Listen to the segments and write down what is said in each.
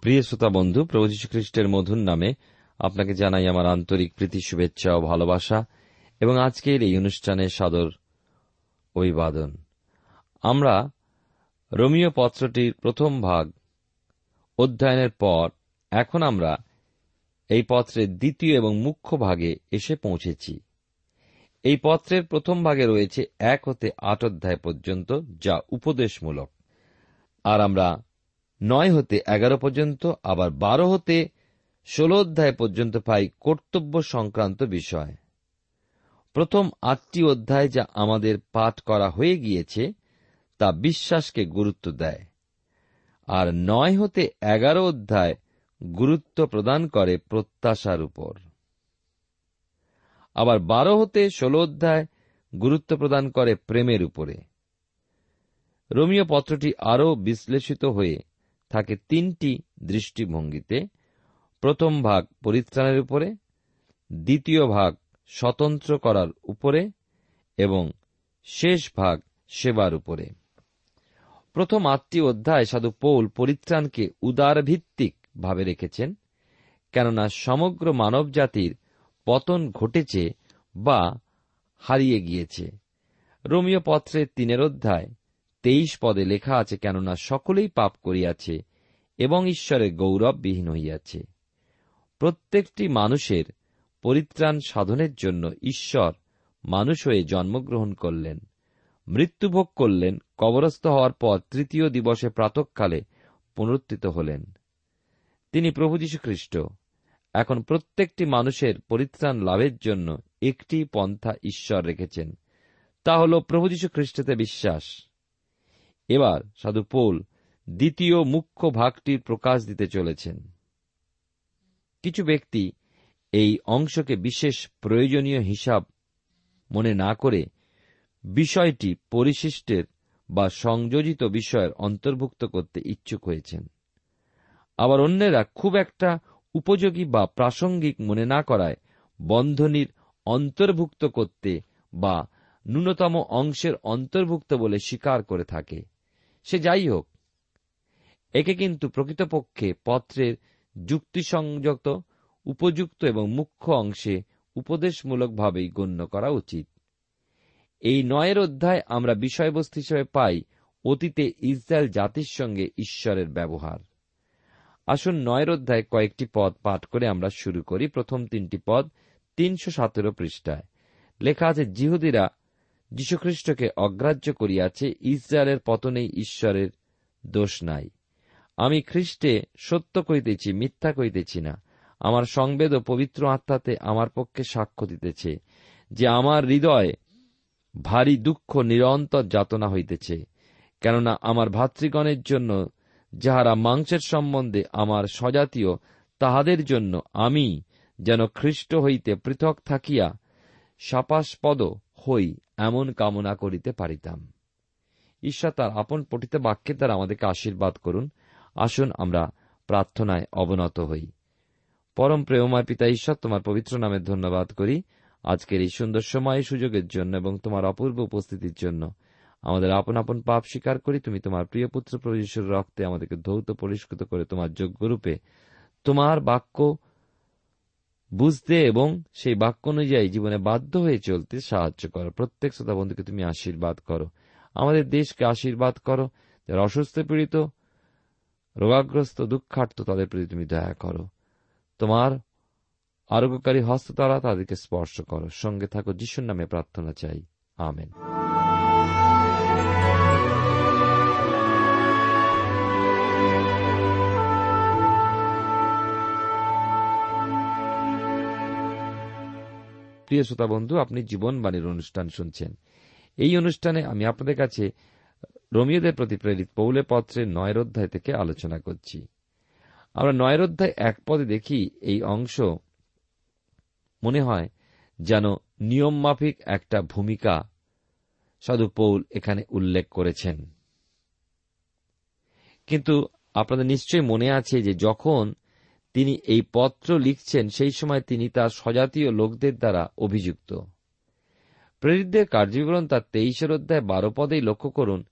প্রিয় শ্রোতা বন্ধু, প্রভু খ্রিস্টের মধুর নামে আপনাকে জানাই আমার আন্তরিক প্রীতি, শুভেচ্ছা ও ভালোবাসা এবং আজকের এই অনুষ্ঠানে সাদর অভিবাদন। আমরা রোমিও পত্রটির প্রথম ভাগ অধ্যয়নের পর এখন আমরা এই পত্রের দ্বিতীয় এবং মুখ্য ভাগে এসে পৌঁছেছি। এই পত্রের প্রথম ভাগে রয়েছে এক হতে আট অধ্যায় পর্যন্ত, যা উপদেশমূলক। আর আমরা নয় হতে এগারো পর্যন্ত, আবার বারো হতে ষোলো অধ্যায় পর্যন্ত পাই কর্তব্য সংক্রান্ত বিষয়। প্রথম আটটি অধ্যায় যা আমাদের পাঠ করা হয়ে গিয়েছে, তা বিশ্বাসকে গুরুত্ব দেয়। আর নয় হতে এগারো অধ্যায় গুরুত্ব প্রদান করে প্রত্যাশার উপর। আবার বারো হতে ষোলো অধ্যায় গুরুত্ব প্রদান করে প্রেমের উপরে। রোমিও পত্রটি আরও বিশ্লেষিত হয়ে থাকে তিনটি দৃষ্টিভঙ্গিতে। প্রথম ভাগ পরিত্রাণের উপরে, দ্বিতীয় ভাগ স্বতন্ত্র করার উপরে, এবং শেষ ভাগ সেবার উপরে। প্রথম আটটি অধ্যায় সাধু পৌল পরিত্রাণকে উদারভিত্তিক ভাবে রেখেছেন, কেননা সমগ্র মানবজাতির পতন ঘটেছে বা হারিয়ে গিয়েছে। রোমিও পত্রের তিনের অধ্যায় তেইশ পদে লেখা আছে, কেননা সকলেই পাপ করিয়াছে এবং ঈশ্বরের গৌরববিহীন হইয়াছে। প্রত্যেকটি মানুষের পরিত্রাণ সাধনের জন্য ঈশ্বর মানুষ হয়ে জন্মগ্রহণ করলেন, মৃত্যুভোগ করলেন, কবরস্থ হওয়ার পর তৃতীয় দিবসে প্রাতকালে পুনরুত্থিত হলেন। তিনি প্রভু যীশু খ্রিস্ট এখন প্রত্যেকটি মানুষের পরিত্রাণ লাভের জন্য একটি পন্থা ঈশ্বর রেখেছেন। তা হল প্রভু যীশু খ্রিস্টতে বিশ্বাস। এবার সাধু পৌল দ্বিতীয় মুখ্য ভাগটির প্রকাশ দিতে চলেছেন। কিছু ব্যক্তি এই অংশকে বিশেষ প্রয়োজনীয় হিসাব মনে না করে বিষয়টি পরিশিষ্টের বা সংযোজিত বিষয়ের অন্তর্ভুক্ত করতে ইচ্ছুক হয়েছেন। আবার অন্যেরা খুব একটা উপযোগী বা প্রাসঙ্গিক মনে না করায় বন্ধনীর অন্তর্ভুক্ত করতে বা ন্যূনতম অংশের অন্তর্ভুক্ত বলে স্বীকার করে থাকে। সে যাই হোক, একে কিন্তু প্রকৃতপক্ষে পত্রের যুক্তিসংযত, উপযুক্ত এবং মুখ্য অংশে উপদেশমূলকভাবেই গণ্য করা উচিত। এই নয়ের অধ্যায় আমরা বিষয়বস্তু হিসেবে পাই অতীতে ইসরায়েল জাতির সঙ্গে ঈশ্বরের ব্যবহার। আসুন নয়ের অধ্যায় কয়েকটি পদ পাঠ করে আমরা শুরু করি। প্রথম তিনটি পদ তিনশো সতেরো পৃষ্ঠায়। লেখা আছে, জিহুদিরা যীশুখ্রিস্টকে অগ্রাহ্য করিয়াছে, ইসরায়েলের পতনেই ঈশ্বরের দোষ নাই। আমি খ্রিস্টে সত্য কইতেছি মিথ্যা কইতেছি না। আমার সংবেদ ও পবিত্র আত্মাতে আমার পক্ষে সাক্ষ্য দিতেছে, যে আমার হৃদয় ভারী দুঃখ, নিরন্তর যাতনা হইতেছে, কেননা আমার ভাতৃগণের জন্য যাহারা মাংসের সম্বন্ধে আমার স্বজাতীয়, তাহাদের জন্য আমি যেন খ্রিস্ট হইতে পৃথক থাকিয়া সাপাস্পদ হই এমন কামনা করিতে পারিতাম। ঈশ্বর তার আপন পঠিত বাক্যের দ্বারা আমাদেরকে আশীর্বাদ করুন। আসুন আমরা প্রার্থনায় অবনত হই। পরম প্রেমময় পিতা ঈশ্বর, তোমার পবিত্র নামে ধন্যবাদ করি। আজকের এই সুন্দর সময় সুযোগের জন্য এবং তোমার অপূর্ব উপস্থিতির জন্য। আমাদের আপন আপন পাপ স্বীকার করি। তুমি তোমার প্রিয় পুত্র প্রভুশ্বর রক্তে আমাদেরকে ধৌত পরিষ্কৃত করে তোমার যোগ্যরূপে তোমার বাক্য বুঝতে এবং সেই বাক্য অনুযায়ী জীবনে বাধ্য হয়ে চলতে সাহায্য করো। প্রত্যেক শ্রোতা বন্ধুকে তুমি আশীর্বাদ করো। আমাদের দেশকে আশীর্বাদ করো। যারা অসুস্থ, পীড়িত, রোগাগ্রস্ত দুঃখার্থ তাদের প্রতি তুমি দয়া করো। তোমার আরোগ্যকারী হস্ত তারা তাদেরকে স্পর্শ করো। সঙ্গে থাকো, যিশুর নামে প্রার্থনা চাই। আমেন। প্রিয় শ্রোতা বন্ধু, আপনি জীবনবাণীর অনুষ্ঠান শুনছেন। এই অনুষ্ঠানে আমি আপনাদের কাছে রোমিওদের প্রতি প্রেরিত পৌলে পত্রের নয়ের অধ্যায় থেকে আলোচনা করছি। আমরা নয়ের অধ্যায় এক পদে দেখি এই অংশ মনে হয় যেন নিয়ম মাফিক একটা ভূমিকা সাধু পৌল এখানে উল্লেখ করেছেন। কিন্তু আপনাদের নিশ্চয়ই মনে আছে যে যখন তিনি এই পত্র লিখছেন, সেই সময় তিনি তার স্বজাতীয় লোকদের দ্বারা অভিযুক্ত। প্রেরিতদের কার্যবিবরণ তার তেইশের অধ্যায় বারো পদেই লক্ষ্য করুন।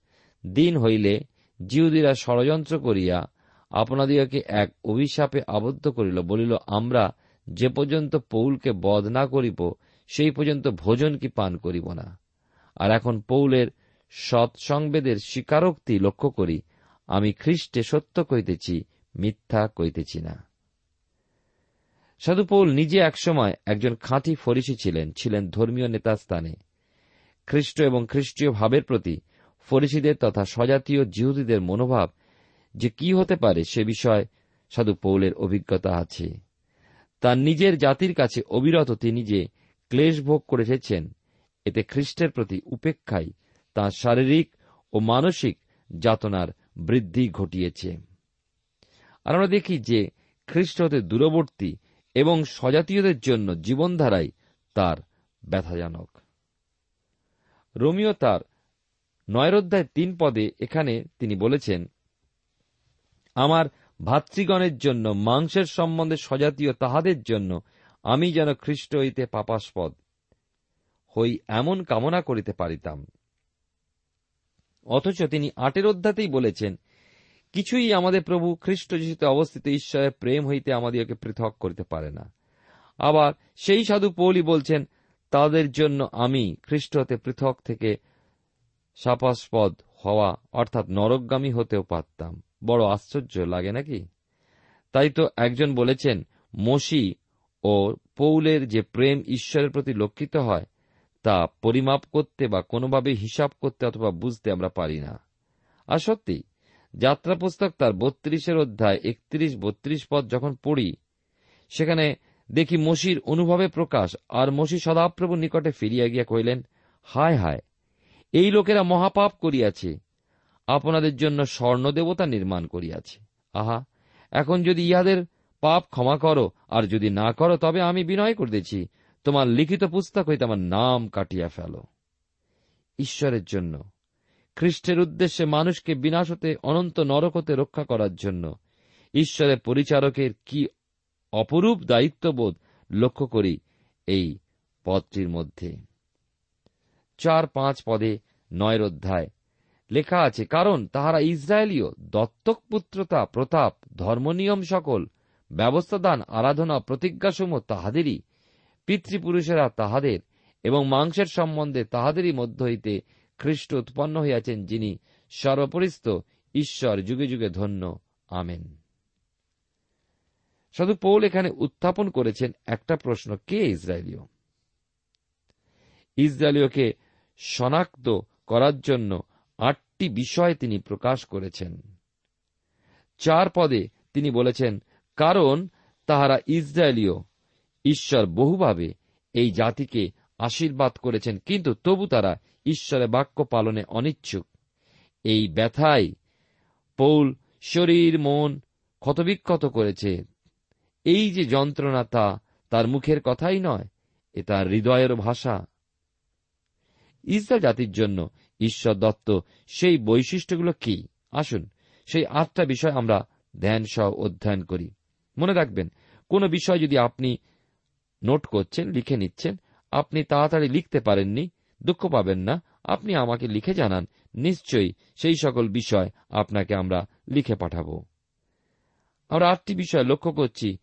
দিন হইলে জিহুদিরা ষড়যন্ত্র করিয়া আপনাদিগকে এক অভিশাপে আবদ্ধ করিল, বলিল, আমরা যে পর্যন্ত পৌলকে বধ না করিব, সেই পর্যন্ত ভোজন কি পান করিব না? আর এখন পৌলের সৎসংবেদের স্বীকারোক্তি লক্ষ্য করি, আমি খ্রিস্টে সত্য কইতেছি, মিথ্যা কইতেছি না। সাধু পৌল নিজে একসময় একজন খাঁটি ফরিসি ছিলেন ছিলেন ধর্মীয় নেতার স্থানে। খ্রিস্ট এবং খ্রিস্টীয় ভাবের প্রতি ফরিসিদের তথা স্বজাতীয় জিহুদীদের মনোভাব যে কি হতে পারে সে বিষয়ে সাধু পৌলের অভিজ্ঞতা আছে। তার নিজের জাতির কাছে অবিরত তিনি যে ক্লেশ ভোগ করে এসেছেন, এতে খ্রিস্টের প্রতি উপেক্ষাই তাঁর শারীরিক ও মানসিক যাতনার বৃদ্ধি ঘটিয়েছে। আর আমরা দেখি যে খ্রিস্ট হতে দূরবর্তী এবং স্বজাতীয়দের জন্য জীবনধারাই তার ব্যথাজনক। রোমিও তার নয়ের অধ্যায় তিন পদে এখানে তিনি বলেছেন, আমার ভাতৃগণের জন্য, মাংসের সম্বন্ধে স্বজাতীয় তাহাদের জন্য আমি যেন খ্রিস্ট হইতে পাপাস্পদ হই এমন কামনা করিতে পারিতাম। অথচ তিনি আটের অধ্যাতেই বলেছেন কিছুই আমাদের প্রভু খ্রিস্ট যিশুতে অবস্থিত ঈশ্বরের প্রেম হইতে আমাদেরকে পৃথক করতে পারে না। আবার সেই সাধু পৌলি বলছেন, তাদের জন্য আমি খ্রিস্ট হতে পৃথক থেকে সাপাস্পদ হওয়া, অর্থাৎ নরকগামী হতেও পারতাম। বড় আশ্চর্য লাগে নাকি? তাই তো একজন বলেছেন, মসি ও পৌলের যে প্রেম ঈশ্বরের প্রতি লক্ষিত হয়, তা পরিমাপ করতে বা কোনোভাবে হিসাব করতে অথবা বুঝতে আমরা পারি না। আর সত্যি যাত্রা পুস্তক তার বত্রিশের অধ্যায় একত্রিশ বত্রিশ পদ যখন পড়ি, সেখানে দেখি মসির অনুভবে প্রকাশ, আর মসি সদাপ্রভুর নিকটে ফিরিয়া গিয়া কহিলেন, হায় হায়, এই লোকেরা মহাপাপ করিয়াছে, আপনাদের জন্য স্বর্ণ দেবতা নির্মাণ করিয়াছে। আহা, এখন যদি ইহাদের পাপ ক্ষমা করো, আর যদি না করো, তবে আমি বিনয় করিতেছি, তোমার লিখিত পুস্তক হইতে আমার নাম কাটিয়া ফেল। ঈশ্বরের জন্য খ্রিস্টের উদ্দেশ্যে মানুষকে বিনাশ হতে, অনন্ত নরক হতে রক্ষা করার জন্য। ঈশ্বরের পরিচারকের কি অপরূপ দায়িত্ববোধ লক্ষ্য করি এই পদটির মধ্যে। চার পাঁচ পদে নয়ের অধ্যায় লেখা আছে, কারণ তাহারা ইসরায়েলীয় দত্তক পুত্রতা, প্রতাপ, ধর্মনিয়ম সকল, ব্যবস্থাদান, আরাধনা, প্রতিজ্ঞাসমূহ তাহাদেরই, পিতৃপুরুষেরা তাহাদের এবং মাংসের সম্বন্ধে তাহাদেরই মধ্য হইতে খ্রিস্ট উৎপন্ন হইয়াছেন, যিনি সর্বপরিস্থ ঈশ্বর যুগে যুগে ধন্য। আমেন। সাধু পৌল এখানে উত্থাপন করেছেন একটা প্রশ্ন, কে ইসরায়েলীয়? ইসরায়েলীয়কে শনাক্ত করার জন্য আটটি বিষয় তিনি প্রকাশ করেছেন। চার পদে তিনি বলেছেন, কারণ তাহারা ইসরায়েলীয়, ঈশ্বর বহুভাবে এই জাতিকে আশীর্বাদ করেছেন, কিন্তু তবু তারা ঈশ্বরের বাক্য পালনে অনিচ্ছুক। এই ব্যথায় পৌল শরীর, মন ক্ষতবিক্ষত করেছে। এই যে যন্ত্রণা তা তার মুখের কথাই নয়, এ তার হৃদয়ের ভাষা। ইসরায়েল জাতির জন্য ঈশ্বর দত্ত সেই বৈশিষ্ট্যগুলো কি? আসুন সেই আটটা বিষয় আমরা ধ্যান সহ অধ্যয়ন করি। মনে রাখবেন, কোন বিষয় যদি আপনি নোট করছেন, লিখে নিচ্ছেন, আপনি তাড়াতাড়ি লিখতে পারেননি দুঃখ পাবেন না। আপনি আমাকে লিখে জানান। নিশ্চয়ই সেই সকল বিষয় আপনাকে আমরা লিখে পাঠাব। আমরা আটটি বিষয় লক্ষ্য করছি।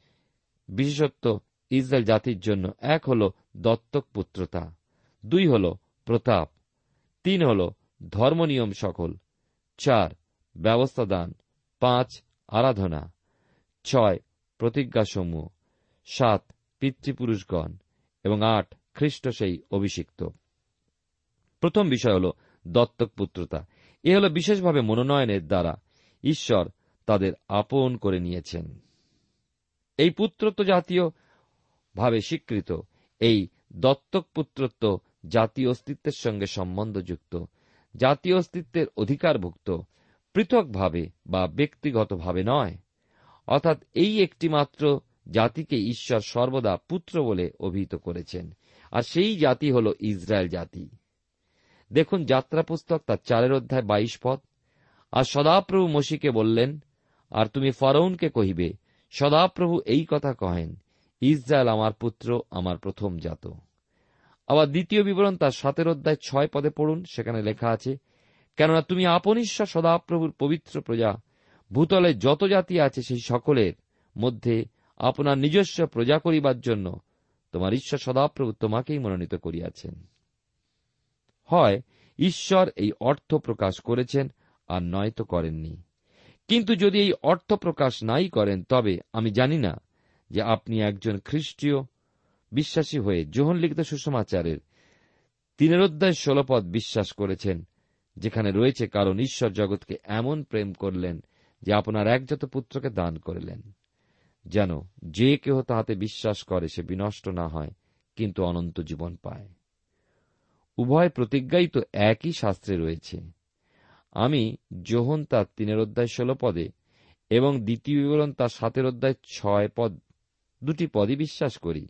বিশেষত্ব, ইসরায়েল জাতির জন্য। এক হল দত্তক পুত্রতা। দুই হল প্রতাপ। তিন হল ধর্মনিয়ম সকল। চার ব্যবস্থা দান পাঁচ, আরাধনা। ছয়, প্রতিজ্ঞাসমূহ। সাত, পিতৃপুরুষগণ। এবং আট, খ্রিস্ট সেই অভিষিক্ত। প্রথম বিষয় হল দত্তক পুত্রতা। এ হল বিশেষভাবে মনোনয়নের দ্বারা ঈশ্বর তাদের আপন করে নিয়েছেন। এই পুত্রত্ব জাতীয় ভাবে স্বীকৃত, এই দত্তক পুত্রত্ব জাতীয় অস্তিত্বের সঙ্গে সম্বন্ধযুক্ত, জাতীয় অস্তিত্বের অধিকারভুক্ত, পৃথকভাবে বা ব্যক্তিগতভাবে নয়। অর্থাৎ এই একটি মাত্র জাতিকে ঈশ্বর সর্বদা পুত্র বলে অভিহিত করেছেন। আর সেই জাতি হল ইসরায়েল জাতি। দেখুন যাত্রা পুস্তক তার চারের অধ্যায় বাইশ পদ। আর সদাপ্রভু মসিকে বললেন, আর তুমি ফরৌনকে কহিবে, সদাপ্রভু এই কথা কহেন, ইসরায়েল আমার পুত্র, আমার প্রথম জাত। আবার দ্বিতীয় বিবরণ তার সাতের অধ্যায় ছয় পদে পড়ুন, সেখানে লেখা আছে, কেননা তুমি আপন ঈশ্বর সদাপ্রভুর পবিত্র প্রজা, ভূতলে যত জাতি আছে সেই সকলের মধ্যে আপনার নিজস্ব প্রজা করিবার জন্য তোমার ঈশ্বর সদাপ্রভু তোমাকেই মনোনীত করিয়াছেন। হয়, ঈশ্বর এই অর্থ প্রকাশ করেছেন আর নয়তো করেননি। কিন্তু যদি এই অর্থ প্রকাশ নাই করেন, তবে আমি জানি না যে আপনি একজন খ্রিস্টীয় বিশ্বাসী হয়ে যোহন লিখিত সুষমাচারের তিনের অধ্যায় ষোলপদ বিশ্বাস করেছেন, যেখানে রয়েছে, কারণ ঈশ্বর জগৎকে এমন প্রেম করলেন যে আপনার একজাত পুত্রকে দান করলেন। যেন যে কেহ তাহাতে বিশ্বাস করে সে বিনষ্ট না হয়, কিন্তু অনন্ত জীবন পায়। উভয় প্রতিজ্ঞাই তো একই শাস্ত্রে রয়েছে। আমি যোহন তার তিনের অধ্যায় ষোল পদে এবং দ্বিতীয় বিবরণ তার সাতের অধ্যায় ছয় পদ, দুটি পদই বিশ্বাস করি।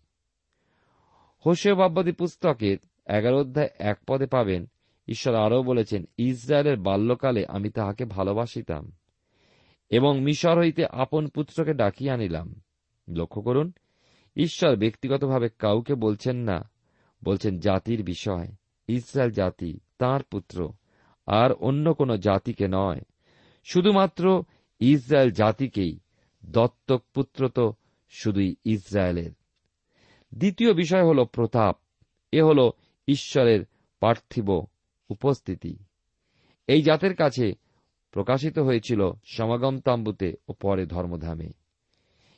হোসেও বাব্বাদী পুস্তকের এগারো অধ্যায় এক পদে পাবেন, ঈশ্বর আরও বলেছেন, ইসরায়েলের বাল্যকালে আমি তাহাকে ভালোবাসিতাম এবং মিশর হইতে আপন পুত্রকে ডাকিয়ে আনিলাম। লক্ষ্য করুন, ঈশ্বর ব্যক্তিগতভাবে কাউকে বলছেন না, বলছেন জাতির বিষয়। ইসরায়েল জাতি, তার পুত্র, আর অন্য কোন জাতিকে নয়। শুধুমাত্র ইসরায়েল জাতিকেই দত্তক পুত্র তো শুধুই ইসরায়েলের। দ্বিতীয় বিষয় হল প্রতাপ। এ হল ঈশ্বরের পার্থিব উপস্থিতি। এই জাতের কাছে প্রকাশিত হয়েছিল সমাগম তাম্বুতে ও পরে ধর্মধামে।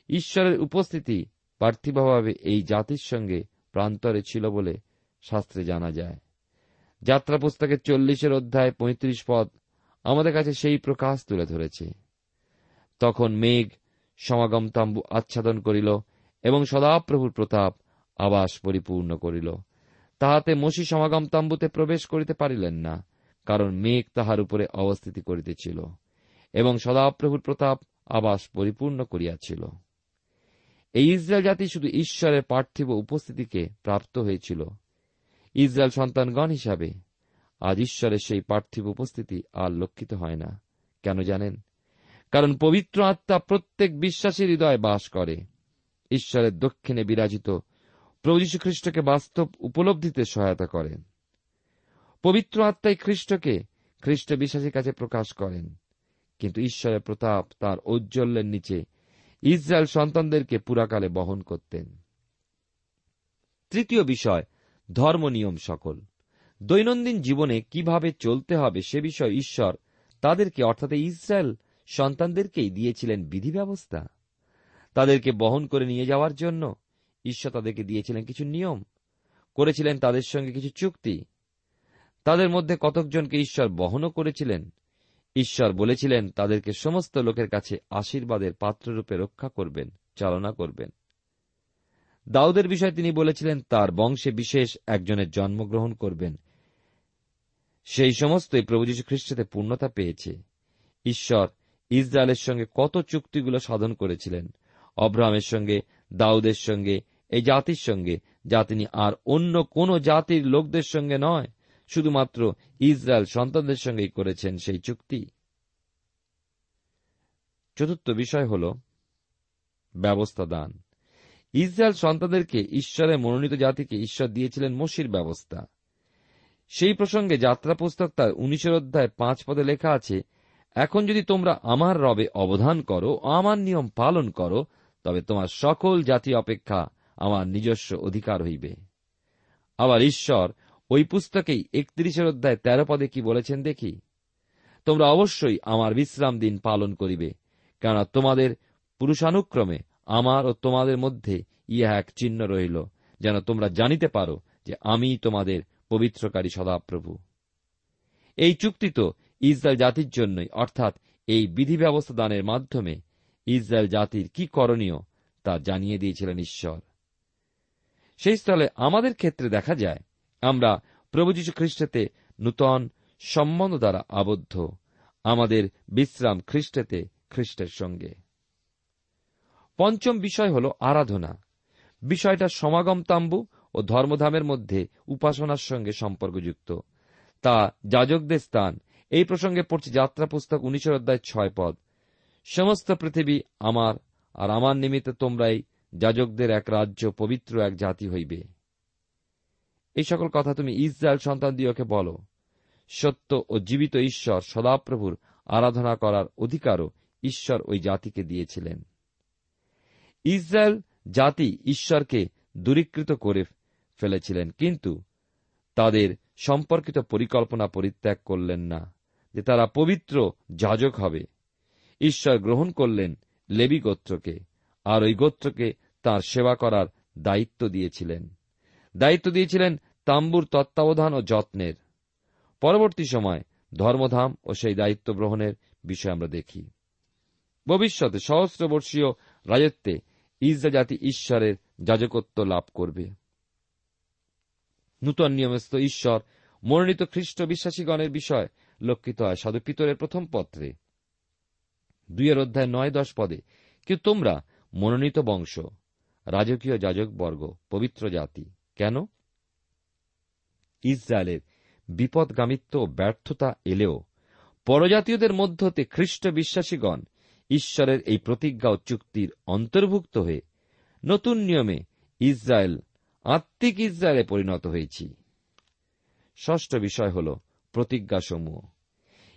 ঈশ্বরের উপস্থিতি পার্থিবভাবে এই জাতির সঙ্গে প্রান্তরে ছিল বলে শাস্ত্রে জানা যায়। যাত্রা পুস্তকের চল্লিশের অধ্যায় পঁয়ত্রিশ পদ, আমাদের কাছে সেই প্রকাশ তুলে ধরেছে। তখন মেঘ, সমাগম তাম্বু আচ্ছাদন করিল এবং সদাপ্রভুর প্রতাপ আবাস পরিপূর্ণ করিল। তাহাতে মসি সমাগম তাম্বুতে প্রবেশ করিতে পারিলেন না, কারণ মেঘ তাহার উপরে অবস্থিতি করিতেছিল এবং সদাপ্রভুর প্রতাপ আবাস পরিপূর্ণ করিয়াছিল। এই ইসরায়েল জাতি শুধু ঈশ্বরের পার্থিব উপস্থিতিকে প্রাপ্ত হয়েছিল ইসরায়েল সন্তানগণ হিসাবে। আজ ঈশ্বরের সেই পার্থিব উপস্থিতি আর লক্ষিত হয় না। কেন জানেন? কারণ পবিত্র আত্মা প্রত্যেক বিশ্বাসীর হৃদয়ে বাস করে। ঈশ্বরের দক্ষিণে বিরাজিত প্রভু খ্রিস্টকে বাস্তব উপলব্ধিতে সহায়তা করেন। পবিত্র আত্মাই খ্রিস্টকে খ্রিস্ট বিশ্বাসীর কাছে প্রকাশ করেন। কিন্তু ঈশ্বরের প্রতাপ তার ঔজ্জ্বল্যের নিচে ইসরায়েল সন্তানদেরকে পুরাকালে বহন করতেন। তৃতীয় বিষয় ধর্ম নিয়ম সকল। দৈনন্দিন জীবনে কীভাবে চলতে হবে সে বিষয়ে ঈশ্বর তাদেরকে, অর্থাৎ ইসরায়েল সন্তানদেরকেই দিয়েছিলেন বিধি ব্যবস্থা তাদেরকে বহন করে নিয়ে যাওয়ার জন্য ঈশ্বর তাদেরকে দিয়েছিলেন কিছু নিয়ম, করেছিলেন তাদের সঙ্গে কিছু চুক্তি। তাদের মধ্যে কতকজনকে ঈশ্বর বহনও করেছিলেন? ঈশ্বর বলেছিলেন, তাদেরকে সমস্ত লোকের কাছে আশীর্বাদের পাত্ররূপে রক্ষা করবেন, চালনা করবেন। দাউদের বিষয়ে তিনি বলেছিলেন, তার বংশে বিশেষ একজনের জন্মগ্রহণ করবেন। সেই সমস্তই প্রভু যীশু খ্রিস্টতে পূর্ণতা পেয়েছে। ঈশ্বর ইসরায়েলের সঙ্গে কত চুক্তিগুলো সাধন করেছিলেন। অব্রাহামের সঙ্গে, দাউদের সঙ্গে, এই জাতির সঙ্গে, যা তিনি আর অন্য কোন জাতির লোকদের সঙ্গে নয়, শুধুমাত্র ইসরায়েল সন্তানদের সঙ্গেই করেছেন সেই চুক্তি। চতুর্থ বিষয় হল ব্যবস্থা দান। ইসরায়েল সন্তানদেরকে ঈশ্বরের মনোনীত জাতিকে ঈশ্বর দিয়েছিলেন মসির ব্যবস্থা। সেই প্রসঙ্গে যাত্রা পুস্তক তার উনিশের অধ্যায় পাঁচ পদে লেখা আছে, এখন যদি তোমরা আমার রবে অবধান করো, আমার নিয়ম পালন করো, তবে তোমার সকল জাতি অপেক্ষা আমার নিজস্ব অধিকার হইবে। আবার ঈশ্বর ওই পুস্তকেই একত্রিশের অধ্যায় তেরো পদে কি বলেছেন দেখি? তোমরা অবশ্যই আমার বিশ্রাম দিন পালন করিবে, কেননা তোমাদের পুরুষানুক্রমে আমার ও তোমাদের মধ্যে ইহা এক চিহ্ন রহিল, যেন তোমরা জানিতে পারো যে আমি তোমাদের পবিত্রকারী সদাপ্রভু। এই চুক্তি তো ইসরায়েল জাতির জন্যই, অর্থাৎ এই বিধি ব্যবস্থা দানের মাধ্যমে ইসরায়েল জাতির কি করণীয় তা জানিয়ে দিয়েছিলেন ঈশ্বর। সেই স্থলে আমাদের ক্ষেত্রে দেখা যায়, আমরা প্রভু যীশু খ্রিস্টেতে নূতন সম্বন্ধ দ্বারা আবদ্ধ, আমাদের বিশ্রাম খ্রিস্টেতে খ্রিস্টের সঙ্গে। পঞ্চম বিষয় হল আরাধনা। বিষয়টা সমাগম তাম্বু ও ধর্মধামের মধ্যে উপাসনার সঙ্গে সম্পর্কযুক্ত। তা যাজকদের স্থান। এই প্রসঙ্গে পড়ছে যাত্রা পুস্তক উনিশের অধ্যায় ছয় পদ। সমস্ত পৃথিবী আমার আর আমার নিমিত্তে তোমরাই যাজকদের এক রাজ্য, পবিত্র এক জাতি হইবে। এই সকল কথা তুমি ইসরায়েল সন্তান দিওকে বলো। সত্য ও জীবিত ঈশ্বর সদাপ্রভুর আরাধনা করার অধিকারও ঈশ্বর ওই জাতিকে দিয়েছিলেন। ইসরায়েল জাতি ঈশ্বরকে দূরীকৃত করে ফেলেছিলেন, কিন্তু তাদের সম্পর্কিত পরিকল্পনা পরিত্যাগ করলেন না, যে তারা পবিত্র যাজক হবে। ঈশ্বর গ্রহণ করলেন লেবি গোত্রকে, আর ওই গোত্রকে তার সেবা করার দায়িত্ব দিয়েছিলেন। দায়িত্ব দিয়েছিলেন তাম্বুর তত্ত্বাবধান ও যত্নের। পরবর্তী সময় ধর্মধাম ও সেই দায়িত্ব গ্রহণের বিষয় আমরা দেখি। ভবিষ্যতে সহস্রবর্ষীয় রাজত্বে ইসরা জাতি ঈশ্বরের যাজকত্ব লাভ করবে। নূতন নিয়মস্থ ঈশ্বর, মনোনীত খ্রিস্ট বিশ্বাসীগণের বিষয় লক্ষিত হয় সাধু পিতরের প্রথম পত্রে। দুইয়ের অধ্যায় নয় দশ পদে, কিন্তু তোমরা মনোনীত বংশ, রাজকীয় যাজক বর্গ, পবিত্র জাতি, কেন? ইসরায়েলের বিপদগামিত্ব ব্যর্থতা এলেও পরজাতীয়দের মধ্যতে খ্রিস্ট বিশ্বাসীগণ ঈশ্বরের এই প্রতিজ্ঞা ও চুক্তির অন্তর্ভুক্ত হয়ে নতুন নিয়মে ইসরায়েল, আত্মিক ইসরায়েলে পরিণত হয়েছি। ষষ্ঠ বিষয় হল প্রতিজ্ঞাসমূহ।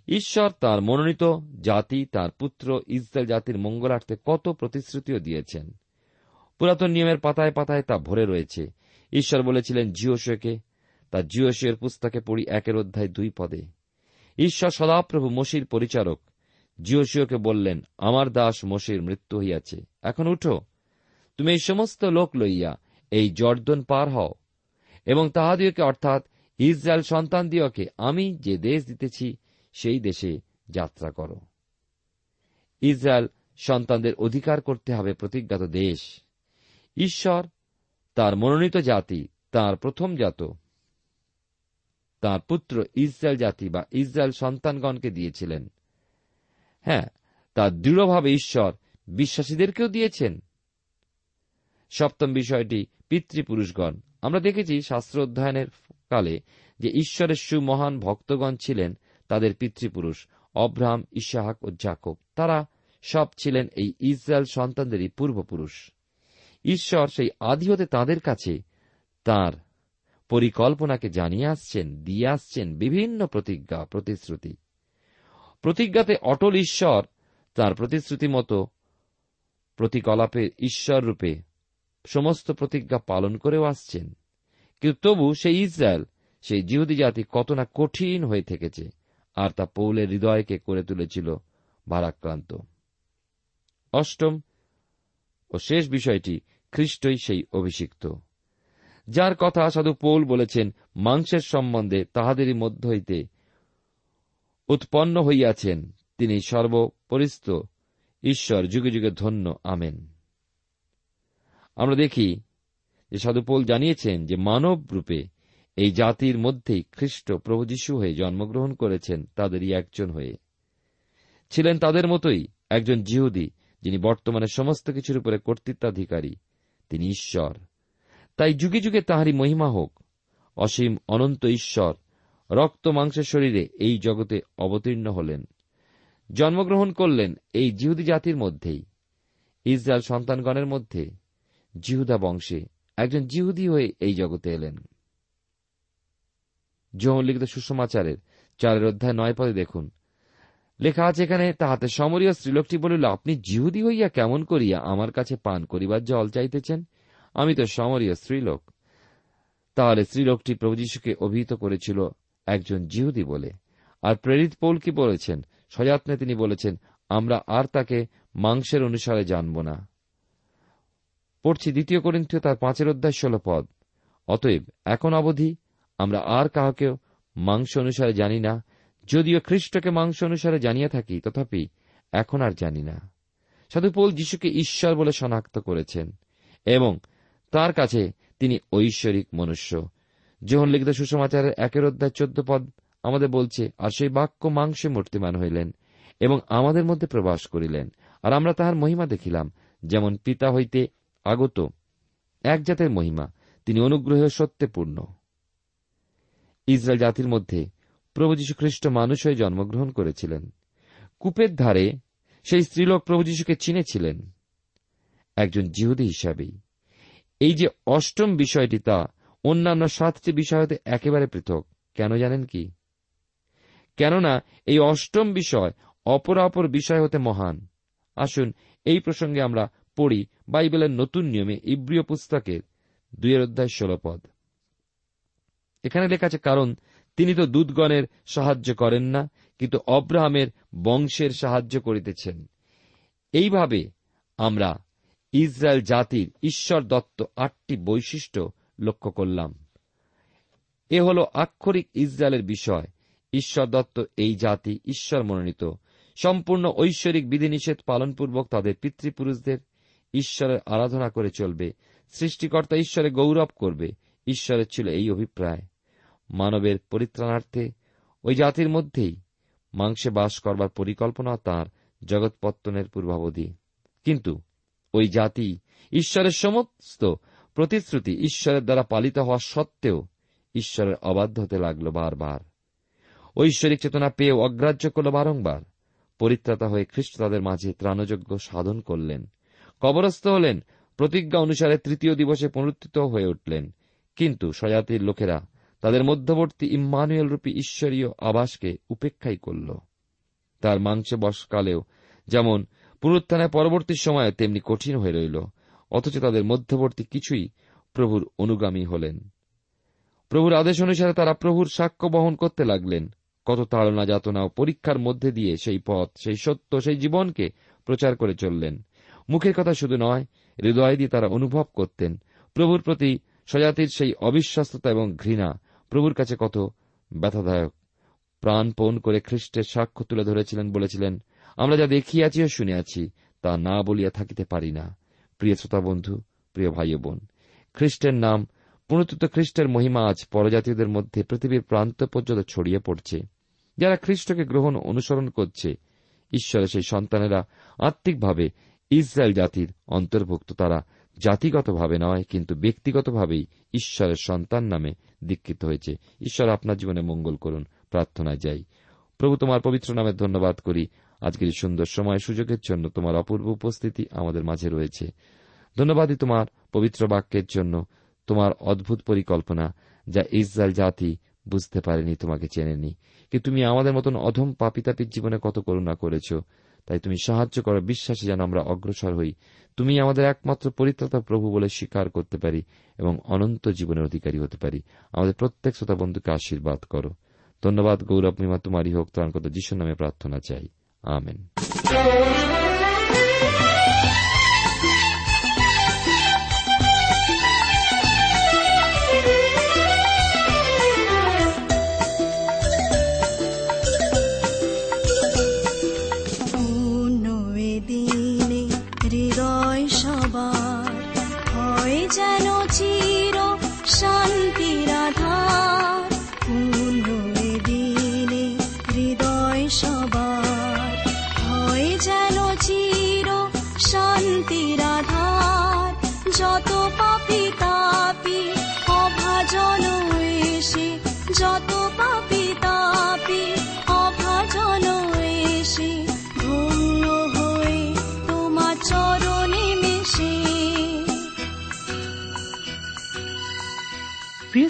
ঈশ্বর তার মনোনীত জাতি, তার পুত্র, ইসরায়েল জাতির মঙ্গলার্থে কত প্রতিশ্রুতিও দিয়েছেন। পুরাতন নিয়মের পাতায় পাতায় তা ভরে রয়েছে। ঈশ্বর বলেছিলেন জিওশোকে তা জিওশিয়ের পুস্তকে পড়ি একের অধ্যায় দুই পদে। ঈশ্বর সদাপ্রভু মসির পরিচারক জিওসিওকে বললেন, আমার দাস মসির মৃত্যু হইয়াছে। এখন উঠো। তুমি এই সমস্ত লোক লইয়া এই জর্দন পার হও এবং তাহাদিওকে অর্থাৎ ইসরায়েল সন্তান দিওকে আমি যে দেশ দিতেছি, সেই দেশে যাত্রা করো। ইসরায়েল সন্তানদের অধিকার করতে হবে প্রতিজ্ঞাত দেশ। ঈশ্বর, তার মনোনীত জাতি, তার প্রথম জাত, তার পুত্র ইসরায়েল জাতি বা ইসরায়েল সন্তানগণকে দিয়েছিলেন। হ্যাঁ তার দৃঢ়ভাবে ঈশ্বর বিশ্বাসীদেরকেও দিয়েছেন। সপ্তম বিষয়টি, পিতৃপুরুষগণ। আমরা দেখেছি শাস্ত্র অধ্যয়নের কালে যে ঈশ্বরের সুমহান ভক্তগণ ছিলেন তাদের পিতৃপুরুষ অব্রাহাম ইশাহাক ও জাকব। তারা সব ছিলেন এই ইসরায়েল সন্তানদেরই পূর্বপুরুষ। ঈশ্বর সেই আদি হতে তাঁদের কাছে তার পরিকল্পনাকে জানিয়ে আসছেন, দিয়ে আসছেন বিভিন্ন প্রতিজ্ঞা, প্রতিশ্রুতি। প্রতিজ্ঞাতে অটল ঈশ্বর তার প্রতিশ্রুতি মতো প্রতিকলাপে ঈশ্বর রূপে সমস্ত প্রতিজ্ঞা পালন করেও আসছেন। কিন্তু তবু সেই ইসরায়েল, সেই জিহুদি জাতি কত না কঠিন হয়ে থেকেছে, আর তা পৌলের হৃদয়কে করে তুলেছিল ভারাক্রান্ত। অষ্টম ও শেষ বিষয়টি, খ্রিস্টই সেই অভিষিক্ত। যার কথা সাধু পৌল বলেছেন, মাংসের সম্বন্ধে তাহাদেরই মধ্য হইতে উৎপন্ন হইয়াছেন, তিনি সর্বপরিস্থ ঈশ্বর, যুগে যুগে ধন্য, আমেন। আমরা দেখি যে সাধুপোল জানিয়েছেন যে মানব রূপে এই জাতির মধ্যেই খ্রিস্ট প্রভু যীশু হয়ে জন্মগ্রহণ করেছেন, তাদেরই একজন হয়ে। ছিলেন তাদের মতোই একজন জিহুদি, যিনি বর্তমানে সমস্ত কিছুর উপরে কর্তৃত্বাধিকারী, তিনি ঈশ্বর। তাই যুগে যুগে তাহারই মহিমা হোক, অসীম অনন্ত ঈশ্বর রক্ত মাংসের শরীরে এই জগতে অবতীর্ণ হলেন। জন্মগ্রহণ করলেন এই জিহুদি জাতির মধ্যেই। ইসরায়েল সন্তানগণের মধ্যে জিহুদা বংশে একজন জিহুদি হয়ে এই জগতে এলেন। যৌন লিখিত সুষমাচারের চারের অধ্যায় নয় পদে দেখুন। লেখা আছে এখানে, তাহাতে সমরীয় স্ত্রীলোকটি বলিল, আপনি জিহুদি হইয়া কেমন করিয়া আমার কাছে পান করিবার জল চাইতেছেন? আমি তো সমরীয় স্ত্রীলোক। তাহলে স্ত্রীলোকটি প্রভু যীশুকে অভিহিত করেছিল একজন জিহুদি বলে। আর প্রেরিত পৌল কি বলেছেন? সযত্নে তিনি বলেছেন, আমরা আর তাকে মাংসের অনুসারে জানব না। পড়ছি দ্বিতীয় করিন্থীয় তার পাঁচের অধ্যায় ষোল পদ। অতএব এখন অবধি আমরা আর কাহাকেও মাংস অনুসারে জানি না, যদিও খ্রিস্টকে মাংস অনুসারে জানিয়ে থাকি, তথাপি এখন আর জানি না। সাধু পৌল যিশুকে ঈশ্বর বলে শনাক্ত করেছেন এবং তার কাছে তিনি ঐশ্বরিক মনুষ্য। যোহন লিখিত সুসমাচারের একের অধ্যায় চোদ্দ পদ আমাদের বলছে, আর সেই বাক্য মাংসে মূর্তিমান হইলেন এবং আমাদের মধ্যে প্রবাস করিলেন। আর আমরা তাহার মহিমা দেখিলাম, যেমন পিতা হইতে আগত এক জাতের মহিমা, তিনি অনুগ্রহ সত্যে পূর্ণ। ইসরায়েল জাতির মধ্যে প্রভু খ্রিস্ট মানুষ হয়ে জন্মগ্রহণ করেছিলেন। কূপের ধারে সেই স্ত্রীলোক প্রভু যীশুকে চিনেছিলেন, একজন জিহুদি হিসাবেই। এই যে অষ্টম বিষয়টি তা অন্যান্য সাতটি বিষয় হতে একেবারে পৃথক। কেন জানেন কি? কেননা এই অষ্টম বিষয় অপরাপর বিষয় হতে মহান। আসুন এই প্রসঙ্গে আমরা পড়ি বাইবেলের নতুন নিয়মে ইব্রিয় পুস্তকের দুইয়ের অধ্যায় ষোল পদ। এখানে লেখা আছে, কারণ তিনি তো দুধগণের সাহায্য করেন না, কিন্তু অব্রাহামের বংশের সাহায্য করিতেছেন। এইভাবে আমরা ইসরায়েল জাতির ঈশ্বর দত্ত আটটি বৈশিষ্ট্য লক্ষ্য করলাম। এ হল আক্ষরিক ইসরায়েলের বিষয়। ঈশ্বর দত্ত এই জাতি ঈশ্বর মনোনীত। সম্পূর্ণ ঐশ্বরিক বিধিনিষেধ পালনপূর্বক তাদের পিতৃপুরুষদের ঈশ্বরের আরাধনা করে চলবে। সৃষ্টিকর্তা ঈশ্বরে গৌরব করবে। ঈশ্বরের ছিল এই অভিপ্রায়। মানবের পরিত্রাণার্থে ওই জাতির মধ্যেই মাংসে বাস করবার পরিকল্পনা তার জগৎপত্তনের পূর্বাবধি। কিন্তু ওই জাতি ঈশ্বরের সমস্ত প্রতিশ্রুতি ঈশ্বরের দ্বারা পালিত হওয়া সত্ত্বেও ঈশ্বরের অবাধ্য হতে লাগল বারবার। ঐশ্বরিক চেতনা পেয়ে অগ্রাহ্য করল বারংবার। পরিত্রাতা হয়ে খ্রিস্ট তাদের মাঝে ত্রাণযোগ্য সাধন করলেন। কবরস্থ হলেন, প্রতিজ্ঞা অনুসারে তৃতীয় দিবসে পুনরুত্থিত হয়ে উঠলেন। কিন্তু স্বজাতির লোকেরা তাদের মধ্যবর্তী ইম্মানুয়েল রূপী ঈশ্বরীয় আবাসকে উপেক্ষাই করল। তার মাংসে বসকালেও যেমন পুনরুত্থানের পরবর্তী সময়ে, তেমনি কঠিন হয়ে রইল। অথচ তাদের মধ্যবর্তী কিছুই প্রভুর অনুগামী হলেন। প্রভুর আদেশ অনুসারে তারা প্রভুর সাক্ষ্য বহন করতে লাগলেন। কত তাড়না যাতনা ও পরীক্ষার মধ্যে দিয়ে সেই পথ, সেই সত্য, সেই জীবনকে প্রচার করে চললেন। মুখের কথা শুধু নয়, হৃদয় দিয়ে তারা অনুভব করতেন। প্রভুর প্রতি স্বজাতির সেই অবিশ্বাস্ততা এবং ঘৃণা প্রভুর কাছে কত ব্যথাদায়ক। প্রাণপণ করে খ্রিস্টের সাক্ষ্য তুলে ধরেছিলেন, বলেছিলেন, আমরা যা দেখিয়াছি ও শুনিয়াছি, তা না বলিয়া থাকিতে পারি না। প্রিয় শ্রোতা বন্ধু, প্রিয় ভাই বোন, খ্রিস্টের নাম পুনতুত খ্রিস্টের মহিমা আজ পরজাতীয়দের মধ্যে পৃথিবীর প্রান্ত পর্যন্ত ছড়িয়ে পড়ছে। যারা খ্রিস্টকে গ্রহণ অনুসরণ করছে ঈশ্বরের সেই সন্তানেরা আত্মিকভাবে ইসরায়েল জাতির অন্তর্ভুক্ত। তারা জাতিগতভাবে নয়, কিন্তু ব্যক্তিগতভাবেই ঈশ্বরের সন্তান নামে দীক্ষিত হয়েছে। ঈশ্বর আপনার জীবনে মঙ্গল করুন, প্রার্থনায় যাই। প্রভু তোমার পবিত্র নামে ধন্যবাদ করি। আজকের সুন্দর সময় সুযোগের জন্য তোমার অপূর্ব উপস্থিতি আমাদের মাঝে রয়েছে। ধন্যবাদই তোমার পবিত্র বাক্যের জন্য, তোমার অদ্ভুত পরিকল্পনা যা ইসরায়েল জাতি বুঝতে পারেনি, তোমাকে চেনেনি। কি তুমি আমাদের মতন অধম পাপিতাপির জীবনে কত করুণা করেছ? তাই তুমি সাহায্য করো, বিশ্বাসে যেন আমরা অগ্রসর হই। তুমি আমাদের একমাত্র পরিত্রাতা প্রভু বলে স্বীকার করতে পারি এবং অনন্ত জীবনের অধিকারী হতে পারি। আমাদের প্রত্যেক শ্রোতা বন্ধুকে আশীর্বাদ করো। ধন্যবাদ, গৌরব মিমা তোমারই হোক তার কত যিশু নামে প্রার্থনা চাই। আমেন